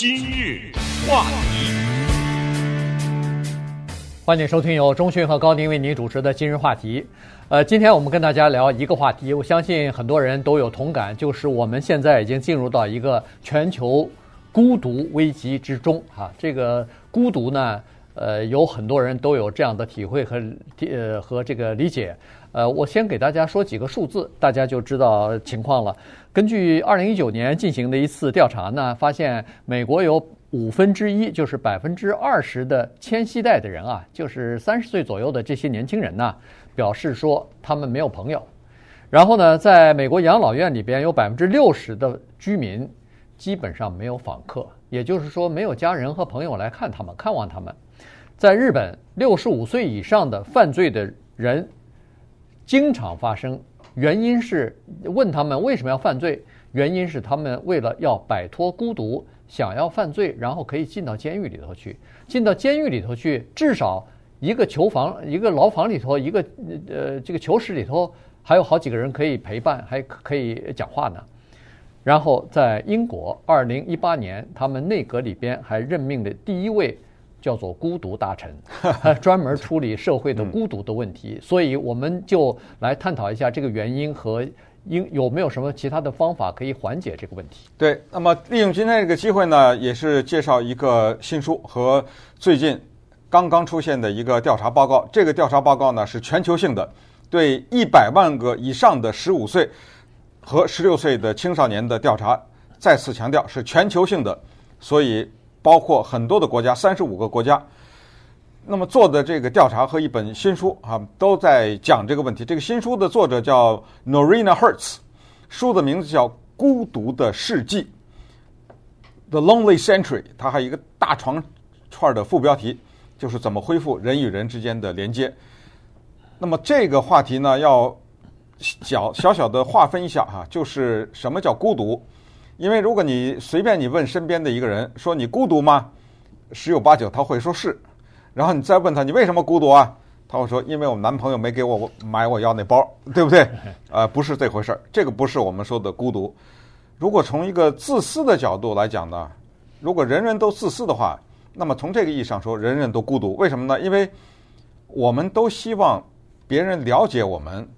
今日话题，欢迎收听由钟讯和高宁为您主持的今日话题。呃，今天我们跟大家聊一个话题，我相信很多人都有同感，就是我们现在已经进入到一个全球孤独危机之中啊。这个孤独呢，呃，有很多人都有这样的体会和呃和这个理解。呃，我先给大家说几个数字，大家就知道情况了。根据二零一九年进行的一次调查呢，发现美国有五分之一，就是百分之二十的千禧代的人啊，就是三十岁左右的这些年轻人呢，表示说他们没有朋友。然后呢，在美国养老院里边，有百分之六十的居民基本上没有访客，也就是说没有家人和朋友来看他们、看望他们。在日本，六十五岁以上的犯罪的人经常发生。原因是问他们为什么要犯罪？原因是他们为了要摆脱孤独，想要犯罪，然后可以进到监狱里头去。进到监狱里头去，至少一个囚房、一个牢房里头，一个呃这个囚室里头还有好几个人可以陪伴，还可以讲话呢。然后在英国，二零一八年，他们内阁里边还任命了第一位。叫做孤独大臣，专门处理社会的孤独的问题，所以我们就来探讨一下这个原因和应有没有什么其他的方法可以缓解这个问题。对，那么利用今天这个机会呢，也是介绍一个新书和最近刚刚出现的一个调查报告。这个调查报告呢是全球性的，对一百万个以上的十五岁和十六岁的青少年的调查。再次强调是全球性的，所以。包括很多的国家，三十五个国家，那么做的这个调查和一本新书啊，都在讲这个问题。这个新书的作者叫 Noreena Hertz，书的名字叫《孤独的世纪》（The Lonely Century）。它还有一个大长串的副标题，就是怎么恢复人与人之间的连接。那么这个话题呢，要小小小的划分一下哈，就是什么叫孤独。因为如果你随便你问身边的一个人说你孤独吗？十有八九他会说是，然后你再问他你为什么孤独啊？他会说因为我男朋友没给我买我要那包，对不对？呃，不是这回事儿，这个不是我们说的孤独。如果从一个自私的角度来讲呢，如果人人都自私的话，那么从这个意义上说，人人都孤独。为什么呢？因为我们都希望别人了解我们。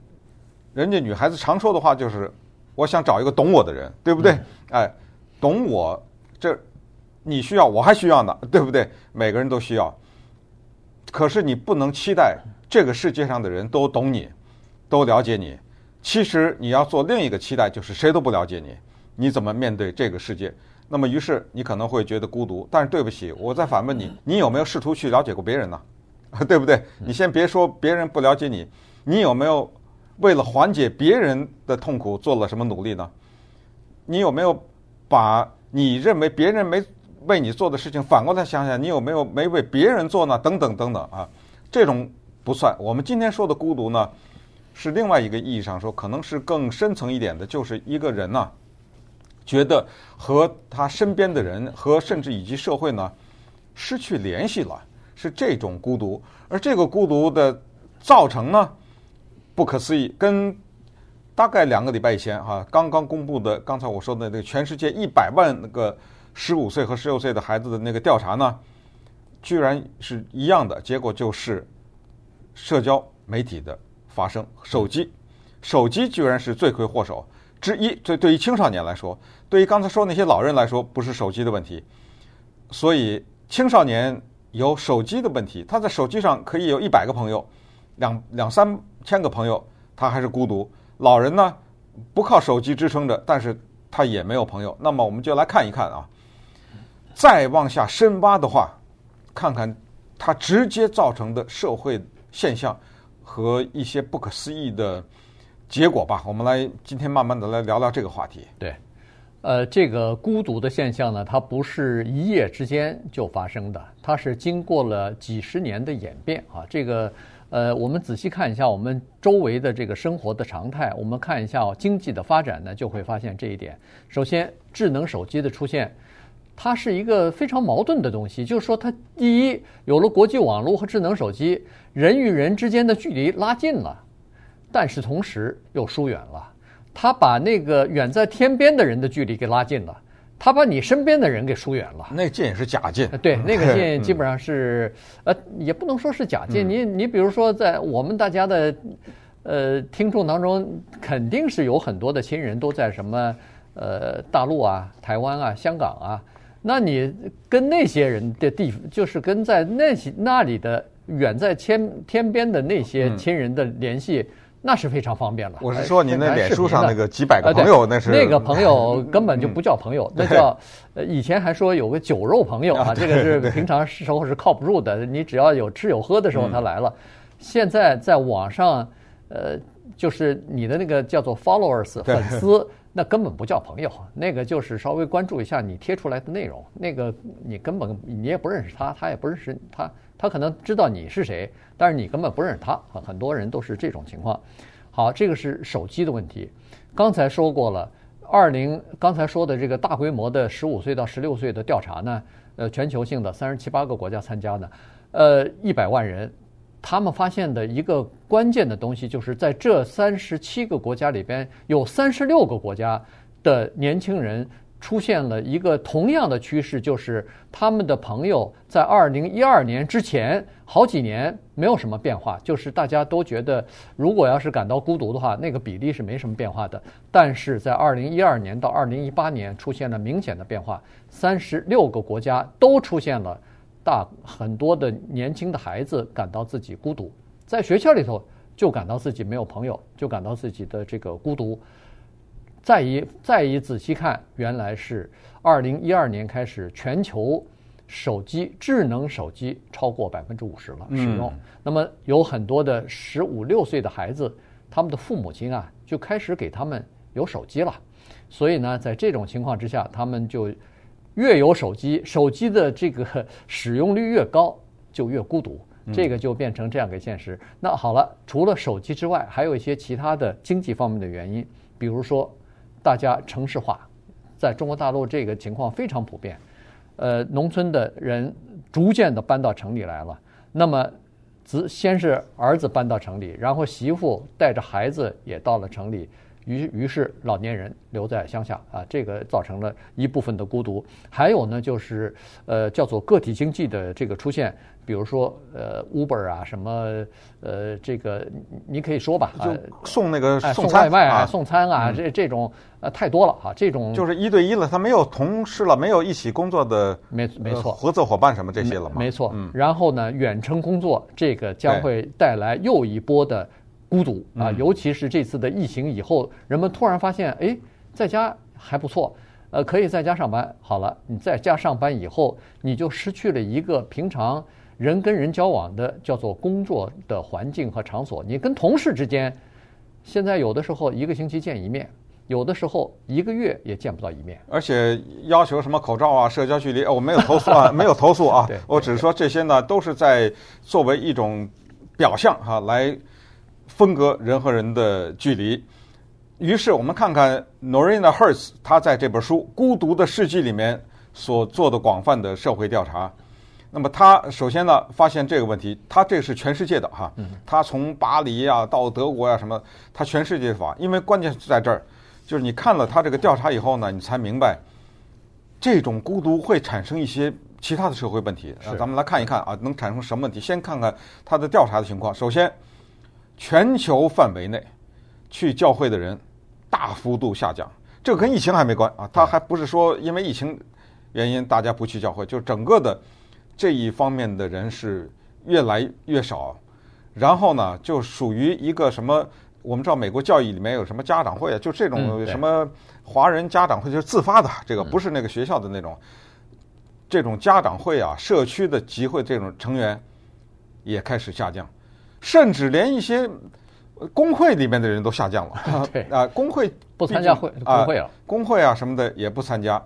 人家女孩子常说的话就是。我想找一个懂我的人，对不对？哎，懂我，这你需要，我还需要呢，对不对？每个人都需要。可是你不能期待这个世界上的人都懂你，都了解你。其实你要做另一个期待，就是谁都不了解你，你怎么面对这个世界？那么于是你可能会觉得孤独。但是对不起，我再反问你，你有没有试图去了解过别人呢？对不对？你先别说别人不了解你，你有没有？为了缓解别人的痛苦，做了什么努力呢？你有没有把你认为别人没为你做的事情反过来想想，你有没有没为别人做呢？等等等等啊，这种不算。我们今天说的孤独呢，是另外一个意义上说，可能是更深层一点的，就是一个人呢，觉得和他身边的人和甚至以及社会呢失去联系了，是这种孤独。而这个孤独的造成呢？不可思议，跟大概两个礼拜以前哈，刚刚公布的，刚才我说的那个全世界一百万那个十五岁和十六岁的孩子的那个调查呢，居然是一样的，结果就是社交媒体的发生，手机，手机居然是罪魁祸首之一。这对于青少年来说，对于刚才说那些老人来说，不是手机的问题，所以青少年有手机的问题，他在手机上可以有一百个朋友，两两三。千个朋友，他还是孤独。老人呢，不靠手机支撑着，但是他也没有朋友。那么我们就来看一看啊，再往下深挖的话，看看它直接造成的社会现象和一些不可思议的结果吧。我们来今天慢慢的来聊聊这个话题。对，呃，这个孤独的现象呢，它不是一夜之间就发生的，它是经过了几十年的演变啊。这个。呃，我们仔细看一下我们周围的这个生活的常态，我们看一下，经济的发展呢，就会发现这一点。首先，智能手机的出现，它是一个非常矛盾的东西，就是说，它第一有了国际网络和智能手机，人与人之间的距离拉近了，但是同时又疏远了。它把那个远在天边的人的距离给拉近了，他把你身边的人给疏远了。那近也是假近。对，那个 近基本上是，呃，也不能说是假近。你你比如说，在我们大家的呃听众当中，肯定是有很多的亲人都在什么呃大陆啊、台湾啊、香港啊。那你跟那些人的地，就是跟在那些那里的远在天天边的那些亲人的联系，那是非常方便了。我是说，您那脸书上那个几百个朋友，那是那个朋友 根本就不叫朋友，那叫呃以前还说有个酒肉朋友啊，这个是平常时候是靠不住的。你只要有吃有喝的时候他来了。现在在网上，呃，就是你的那个叫做 followers 粉丝。那根本不叫朋友，那个就是稍微关注一下你贴出来的内容，那个你根本你也不认识他，他也不认识他，他可能知道你是谁，但是你根本不认识他。很多人都是这种情况。好，这个是手机的问题。刚才说过了，二零刚才说的这个大规模的十五岁到十六岁的调查呢，呃，全球性的三十七八个国家参加的，呃，一百万人。他们发现的一个关键的东西，就是在这三十七个国家里边，有三十六个国家的年轻人出现了一个同样的趋势，就是他们的朋友在二零一二年之前好几年没有什么变化，就是大家都觉得，如果要是感到孤独的话，那个比例是没什么变化的。但是在二零一二年到二零一八年出现了明显的变化，三十六个国家都出现了。大很多的年轻的孩子感到自己孤独，在学校里头就感到自己没有朋友，就感到自己的这个孤独。再一再一仔细看，原来是二零一二年开始，全球手机智能手机超过百分之五十了使用。那么有很多的十五六岁的孩子，他们的父母亲啊就开始给他们有手机了。所以呢，在这种情况之下，他们就。越有手机，手机的这个 使用率越高，就越孤独，这个就变成这样一个现实。那好了，除了手机之外，还有一些其他的经济方面的原因，比如说，大家城市化，在中国大陆这个情况非常普遍，呃，农村的人逐渐的搬到城里来了。那么，子先是儿子搬到城里，然后媳妇带着孩子也到了城里。于于是老年人留在乡下啊，这个造成了一部分的孤独。还有呢，就是呃叫做个体经济的这个出现，比如说呃 Uber 啊什么呃这个你可以说吧，就送那个送外卖啊送餐啊这这种呃太多了哈，这种就是一对一了，他没有同事了，没有一起工作的没没错合作伙伴什么这些了嘛，没错。然后呢，远程工作这个将会带来又一波的。孤独啊，尤其是这次的疫情以后，人们突然发现，哎，在家还不错，呃，可以在家上班。好了，你在家上班以后，你就失去了一个平常人跟人交往的叫做工作的环境和场所。你跟同事之间，现在有的时候一个星期见一面，有的时候一个月也见不到一面。而且要求什么口罩啊、社交距离，我没有投诉啊，没有投诉啊。我只是说这些呢，都是在作为一种表象哈来。分隔人和人的距离，于是我们看看 Norina Hertz 他在这本书《孤独的世纪》里面所做的广泛的社会调查。那么他首先呢发现这个问题，他这是全世界的哈，他从巴黎啊到德国呀、啊、什么，他全世界法，因为关键是在这儿，就是你看了他这个调查以后呢，你才明白这种孤独会产生一些其他的社会问题。咱们来看一看啊，能产生什么问题？先看看他的调查的情况。首先。全球范围内去教会的人大幅度下降，这个跟疫情还没关啊，他还不是说因为疫情原因大家不去教会，就整个的这一方面的人是越来越少。然后呢，就属于一个什么？我们知道美国教育里面有什么家长会啊？就这种什么华人家长会，就是自发的，这个不是那个学校的那种这种家长会啊，社区的集会这种成员也开始下降。甚至连一些工会里面的人都下降了，对啊，工会不参加会工会了，工会啊什么的也不参加。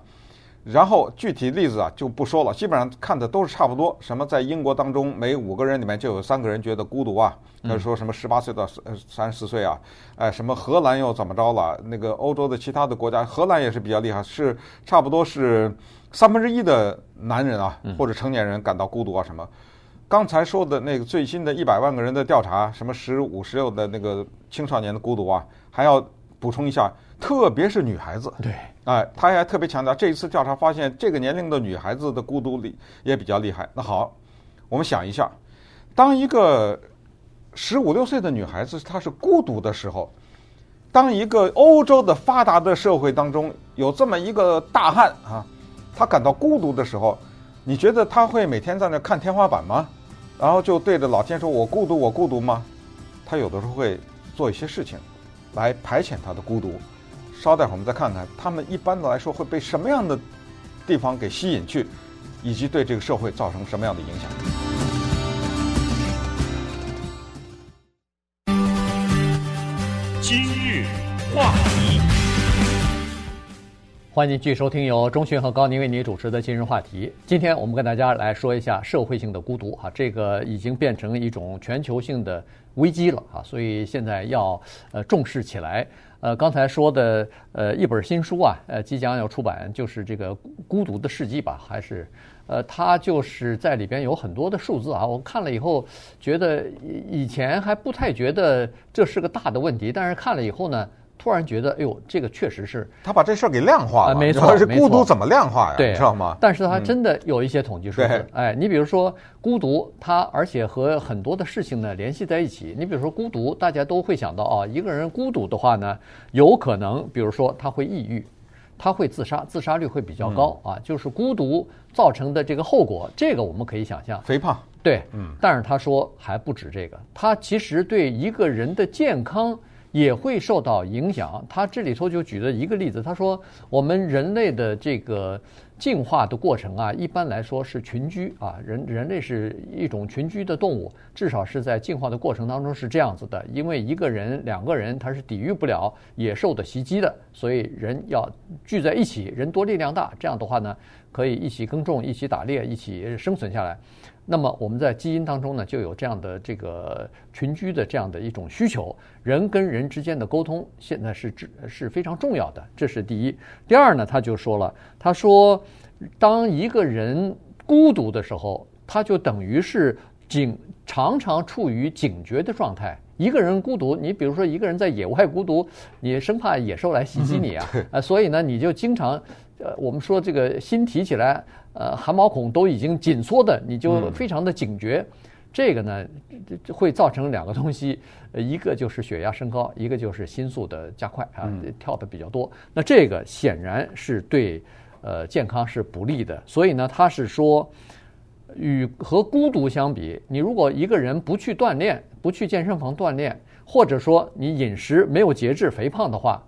然后具体例子啊就不说了，基本上看的都是差不多。什么在英国当中，每五个人里面就有三个人觉得孤独啊。他说什么十八岁到三十四岁啊，哎，什么荷兰又怎么着了？那个欧洲的其他的国家，荷兰也是比较厉害，是差不多是三分之一的男人啊或者成年人感到孤独啊什么。刚才说的那个最新的一百万个人的调查，什么十五十六的那个青少年的孤独啊，还要补充一下，特别是女孩子。对，哎，他还特别强调，这一次调查发现，这个年龄的女孩子的孤独力也比较厉害。那好，我们想一下，当一个十五六岁的女孩子她是孤独的时候，当一个欧洲的发达的社会当中有这么一个大汉啊，他感到孤独的时候，你觉得他会每天在那看天花板吗？然后就对着老天说：“我孤独，我孤独吗？”他有的时候会做一些事情，来排遣他的孤独。稍待会儿我们再看看，他们一般的来说会被什么样的地方给吸引去，以及对这个社会造成什么样的影响。今日话题。欢迎继续收听由钟迅和高宁为您主持的今日话题。今天我们跟大家来说一下社会性的孤独，哈，这个已经变成一种全球性的危机了，啊，所以现在要呃重视起来。呃，刚才说的呃一本新书啊，呃即将要出版，就是这个孤独的世纪吧，还是呃它就是在里边有很多的数字啊，我看了以后觉得以前还不太觉得这是个大的问题，但是看了以后呢。突然觉得，哎呦，这个确实是他把这事儿给量化了。呃、没错，是孤独怎么量化呀？对，知道吗？但是他真的有一些统计数字。嗯、哎，你比如说孤独，他而且和很多的事情呢联系在一起。你比如说孤独，大家都会想到啊，一个人孤独的话呢，有可能，比如说他会抑郁，他会自杀，自杀率会比较高、嗯、啊。就是孤独造成的这个后果，这个我们可以想象。肥胖。对，嗯。但是他说还不止这个，他其实对一个人的健康。也会受到影响。他这里头就举了一个例子，他说我们人类的这个进化的过程啊，一般来说是群居啊，人人类是一种群居的动物，至少是在进化的过程当中是这样子的。因为一个人、两个人他是抵御不了野兽的袭击的，所以人要聚在一起，人多力量大，这样的话呢，可以一起耕种、一起打猎、一起生存下来。那么我们在基因当中呢，就有这样的这个群居的这样的一种需求。人跟人之间的沟通现在是是非常重要的，这是第一。第二呢，他就说了，他说，当一个人孤独的时候，他就等于是警常常处于警觉的状态。一个人孤独，你比如说一个人在野外孤独，你生怕野兽来袭击你啊，啊，所以呢，你就经常。呃，我们说这个心提起来，呃，汗毛孔都已经紧缩的，你就非常的警觉。嗯、这个呢，会造成两个东西，呃，一个就是血压升高，一个就是心速的加快啊，跳的比较多。那这个显然是对呃健康是不利的。所以呢，他是说，与和孤独相比，你如果一个人不去锻炼，不去健身房锻炼，或者说你饮食没有节制、肥胖的话，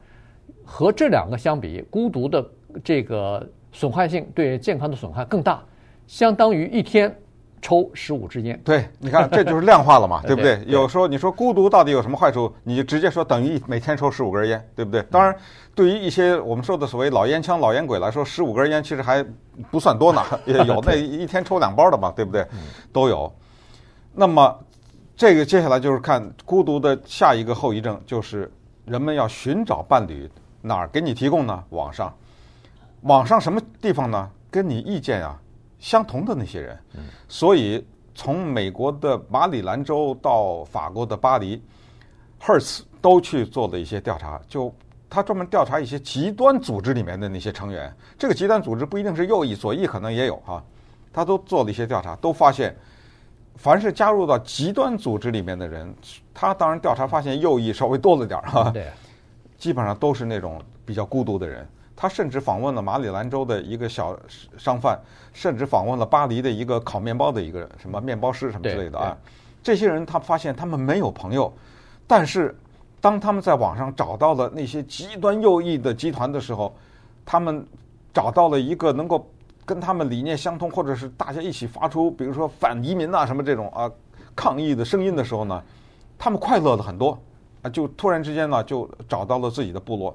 和这两个相比，孤独的。这个损害性对健康的损害更大，相当于一天抽十五支烟。对，你看这就是量化了嘛，对不对？有时候你说孤独到底有什么坏处，你就直接说等于每天抽十五根烟，对不对？当然，对于一些我们说的所谓老烟枪、老烟鬼来说，十五根烟其实还不算多呢，也有那一天抽两包的嘛，对不对？都有。那么这个接下来就是看孤独的下一个后遗症，就是人们要寻找伴侣，哪儿给你提供呢？网上。网上什么地方呢？跟你意见啊相同的那些人，所以从美国的马里兰州到法国的巴黎，Hertz 都去做了一些调查。就他专门调查一些极端组织里面的那些成员。这个极端组织不一定是右翼，左翼可能也有哈。他都做了一些调查，都发现，凡是加入到极端组织里面的人，他当然调查发现右翼稍微多了点儿哈。对，基本上都是那种比较孤独的人。他甚至访问了马里兰州的一个小商贩，甚至访问了巴黎的一个烤面包的一个什么面包师什么之类的啊。这些人他发现他们没有朋友，但是当他们在网上找到了那些极端右翼的集团的时候，他们找到了一个能够跟他们理念相通，或者是大家一起发出比如说反移民啊什么这种啊抗议的声音的时候呢，他们快乐了很多啊，就突然之间呢就找到了自己的部落。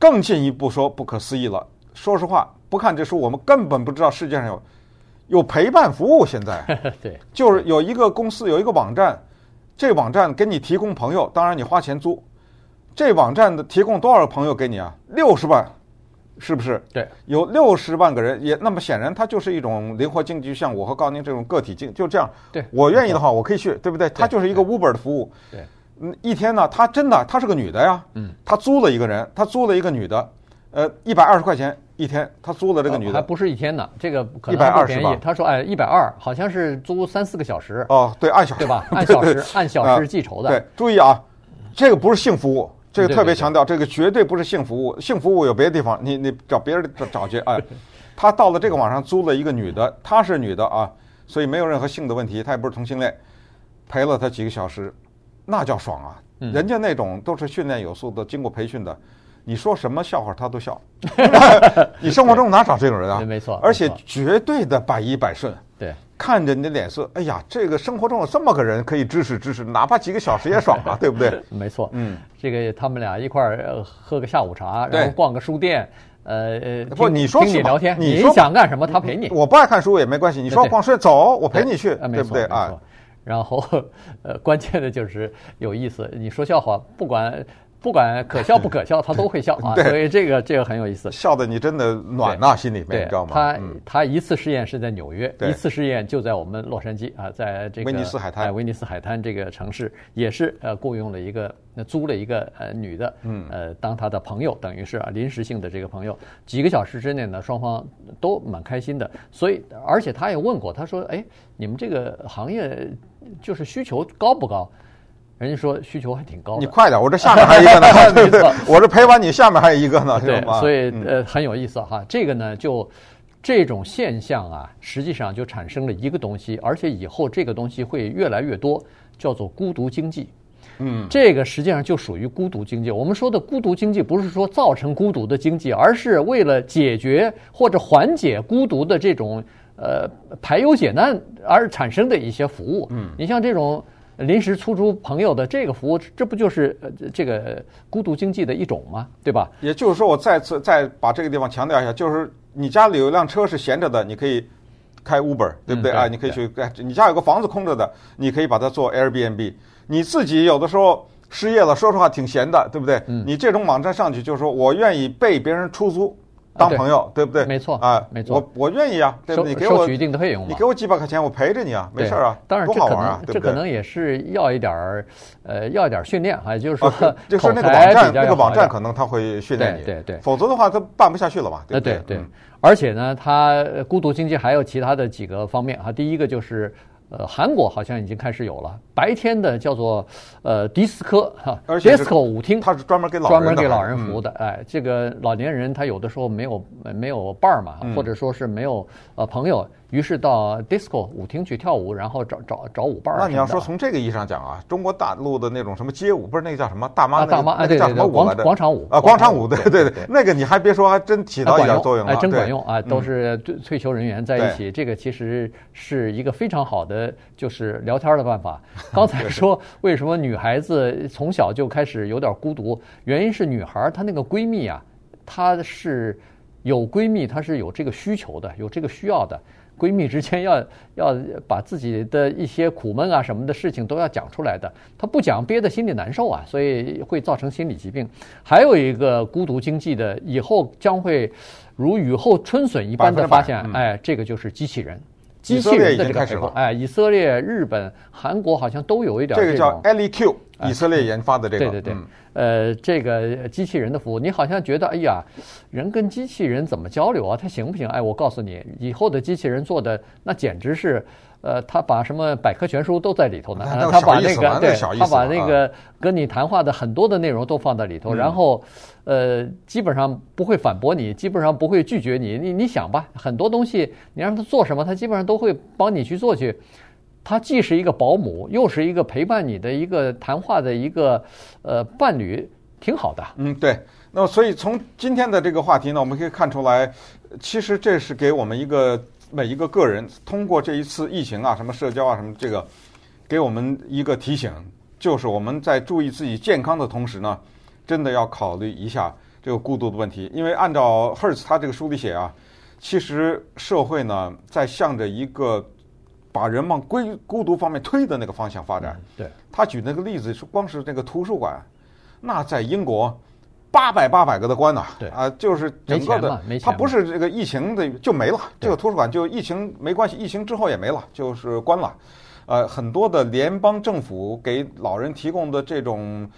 更进一步说，不可思议了。说实话，不看这书，我们根本不知道世界上有有陪伴服务。现在，对，就是有一个公司有一个网站，这网站给你提供朋友，当然你花钱租。这网站的提供多少个朋友给你啊？六十万，是不是？对，有六十万个人，也那么显然，它就是一种灵活经济，像我和高宁这种个体经，就这样。对，我愿意的话，我可以去，对不对？它就是一个 Uber 的服务。对。嗯，一天呢，她真的，她是个女的呀。嗯。她租了一个人，她租了一个女的，呃，一百二十块钱一天，她租了这个女的。还不是一天呢，这个。一百二十吧。他说，哎，一百二，好像是租三四个小时。哦，对，按小时，对吧？按小时，按小时计酬的。对，注意啊，这个不是性服务，这个特别强调，这个绝对不是性服务。性服务有别的地方，你你找别人找去。哎，他到了这个网上租了一个女的，她是女的啊，所以没有任何性的问题，她也不是同性恋，陪了她几个小时，那叫爽啊。人家那种都是训练有素的，经过培训的，你说什么笑话他都笑。你生活中哪找这种人啊？没错，而且绝对的百依百顺。对，看着你的脸色，哎呀，这个生活中有这么个人可以支持支持，哪怕几个小时也爽啊，对不对？没错，嗯，这个他们俩一块儿喝个下午茶，然后逛个书店，呃呃，不，你说听你聊天，你想干什么他陪你。我不爱看书也没关系，你说逛书店走，我陪你去，对不对啊？然后，呃，关键的就是有意思。你说笑话，不管不管可笑不可笑，他都会笑啊。所以这个这个很有意思，笑的你真的暖呐，心里面，你知道吗？他他一次试验是在纽约，一次试验就在我们洛杉矶啊，在这个威尼斯海滩，威尼斯海滩这个城市也是呃雇佣了一个租了一个呃女的，嗯呃当他的朋友，等于是啊临时性的这个朋友，几个小时之内呢，双方都蛮开心的。所以而且他也问过，他说：“哎，你们这个行业。”就是需求高不高？人家说需求还挺高的。你快点，我这下面还有一个呢，对对？我这陪完你，下面还有一个呢，对，所以呃很有意思哈。这个呢，就这种现象啊，实际上就产生了一个东西，而且以后这个东西会越来越多，叫做孤独经济。嗯，这个实际上就属于孤独经济。我们说的孤独经济，不是说造成孤独的经济，而是为了解决或者缓解孤独的这种。呃，排忧解难而产生的一些服务，嗯，你像这种临时出租朋友的这个服务，这不就是这个孤独经济的一种吗？对吧？也就是说，我再次再把这个地方强调一下，就是你家里有一辆车是闲着的，你可以开 Uber，对不对啊？你可以去，你家有个房子空着的，你可以把它做 Airbnb。你自己有的时候失业了，说实话挺闲的，对不对？你这种网站上去，就是说我愿意被别人出租。当朋友对不对？没错啊，没错。我我愿意啊，对不对？你给我一定的费用，你给我几百块钱，我陪着你啊，没事啊。当然，多好玩啊，对不对？这可能也是要一点儿，呃，要一点训练啊，就是说，就是那个网站，那个网站可能他会训练你，对对。否则的话，他办不下去了嘛，对不对？对。而且呢，他孤独经济还有其他的几个方面啊，第一个就是。呃，韩国好像已经开始有了白天的叫做呃迪斯科哈，disco 舞厅，它是专门给老专门给老人服务的。哎，这个老年人他有的时候没有没有伴儿嘛，或者说是没有呃朋友。于是到 disco 舞厅去跳舞，然后找找找舞伴儿。那你要说从这个意义上讲啊，中国大陆的那种什么街舞，不是那个叫什么大妈？大妈，那个叫什么舞来着？广场舞啊，广场舞，对对对，那个你还别说，还真起到一点作用了，哎，真管用啊！都是退休人员在一起，这个其实是一个非常好的就是聊天的办法。刚才说为什么女孩子从小就开始有点孤独，原因是女孩她那个闺蜜啊，她是有闺蜜，她是有这个需求的，有这个需要的。闺蜜之间要 要把自己的一些苦闷啊什么的事情都要讲出来的，她不讲憋得心里难受啊，所以会造成心理疾病。还有一个孤独经济的，以后将会如雨后春笋一般的发现，哎，这个就是机器人，机器人的这个时候，哎，以色列、日本、韩国好像都有一点这，这个叫 LEQ，以色列研发的这个，对对对。呃，这个机器人的服务，你好像觉得，哎呀，人跟机器人怎么交流啊？它行不行？哎，我告诉你，以后的机器人做的那简直是，呃，他把什么百科全书都在里头呢？他把那个，对，他把那个跟你谈话的很多的内容都放在里头，然后，呃，基本上不会反驳你，基本上不会拒绝你。你你想吧，很多东西你让他做什么，他基本上都会帮你去做去。他既是一个保姆，又是一个陪伴你的一个谈话的一个呃伴侣，挺好的。嗯，对。那么，所以从今天的这个话题呢，我们可以看出来，其实这是给我们一个每一个个人通过这一次疫情啊，什么社交啊，什么这个，给我们一个提醒，就是我们在注意自己健康的同时呢，真的要考虑一下这个孤独的问题。因为按照 Hertz 他这个书里写啊，其实社会呢在向着一个。把人往归孤独方面推的那个方向发展。对，他举那个例子是，光是那个图书馆，那在英国八百八百个的关呐。对啊，就是整个的，他不是这个疫情的就没了，这个图书馆就疫情没关系，疫情之后也没了，就是关了。呃，很多的联邦政府给老人提供的这种。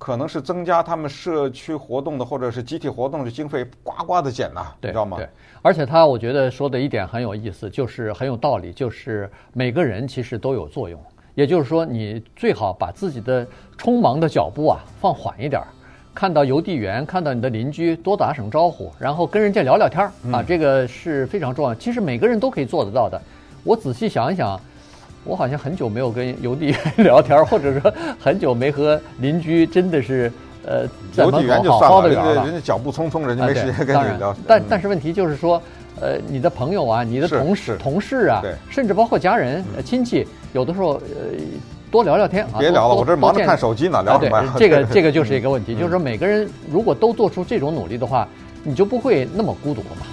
可能是增加他们社区活动的或者是集体活动的经费，呱呱的减呐，你知道吗？对，而且他我觉得说的一点很有意思，就是很有道理，就是每个人其实都有作用。也就是说，你最好把自己的匆忙的脚步啊放缓一点儿，看到邮递员，看到你的邻居，多打声招呼，然后跟人家聊聊天儿啊，这个是非常重要。其实每个人都可以做得到的。我仔细想一想。我好像很久没有跟邮递员 聊天，或者说很久没和邻居真的是呃在门口好好的聊了。人家脚步匆匆，人家没时间跟你聊。但但是问题就是说，呃，你的朋友啊，你的同事、同事啊，甚至包括家人、亲戚，有的时候呃多聊聊天啊。别聊了，我这忙着看手机呢，聊什么？这个这个就是一个问题，就是说每个人如果都做出这种努力的话，你就不会那么孤独了嘛。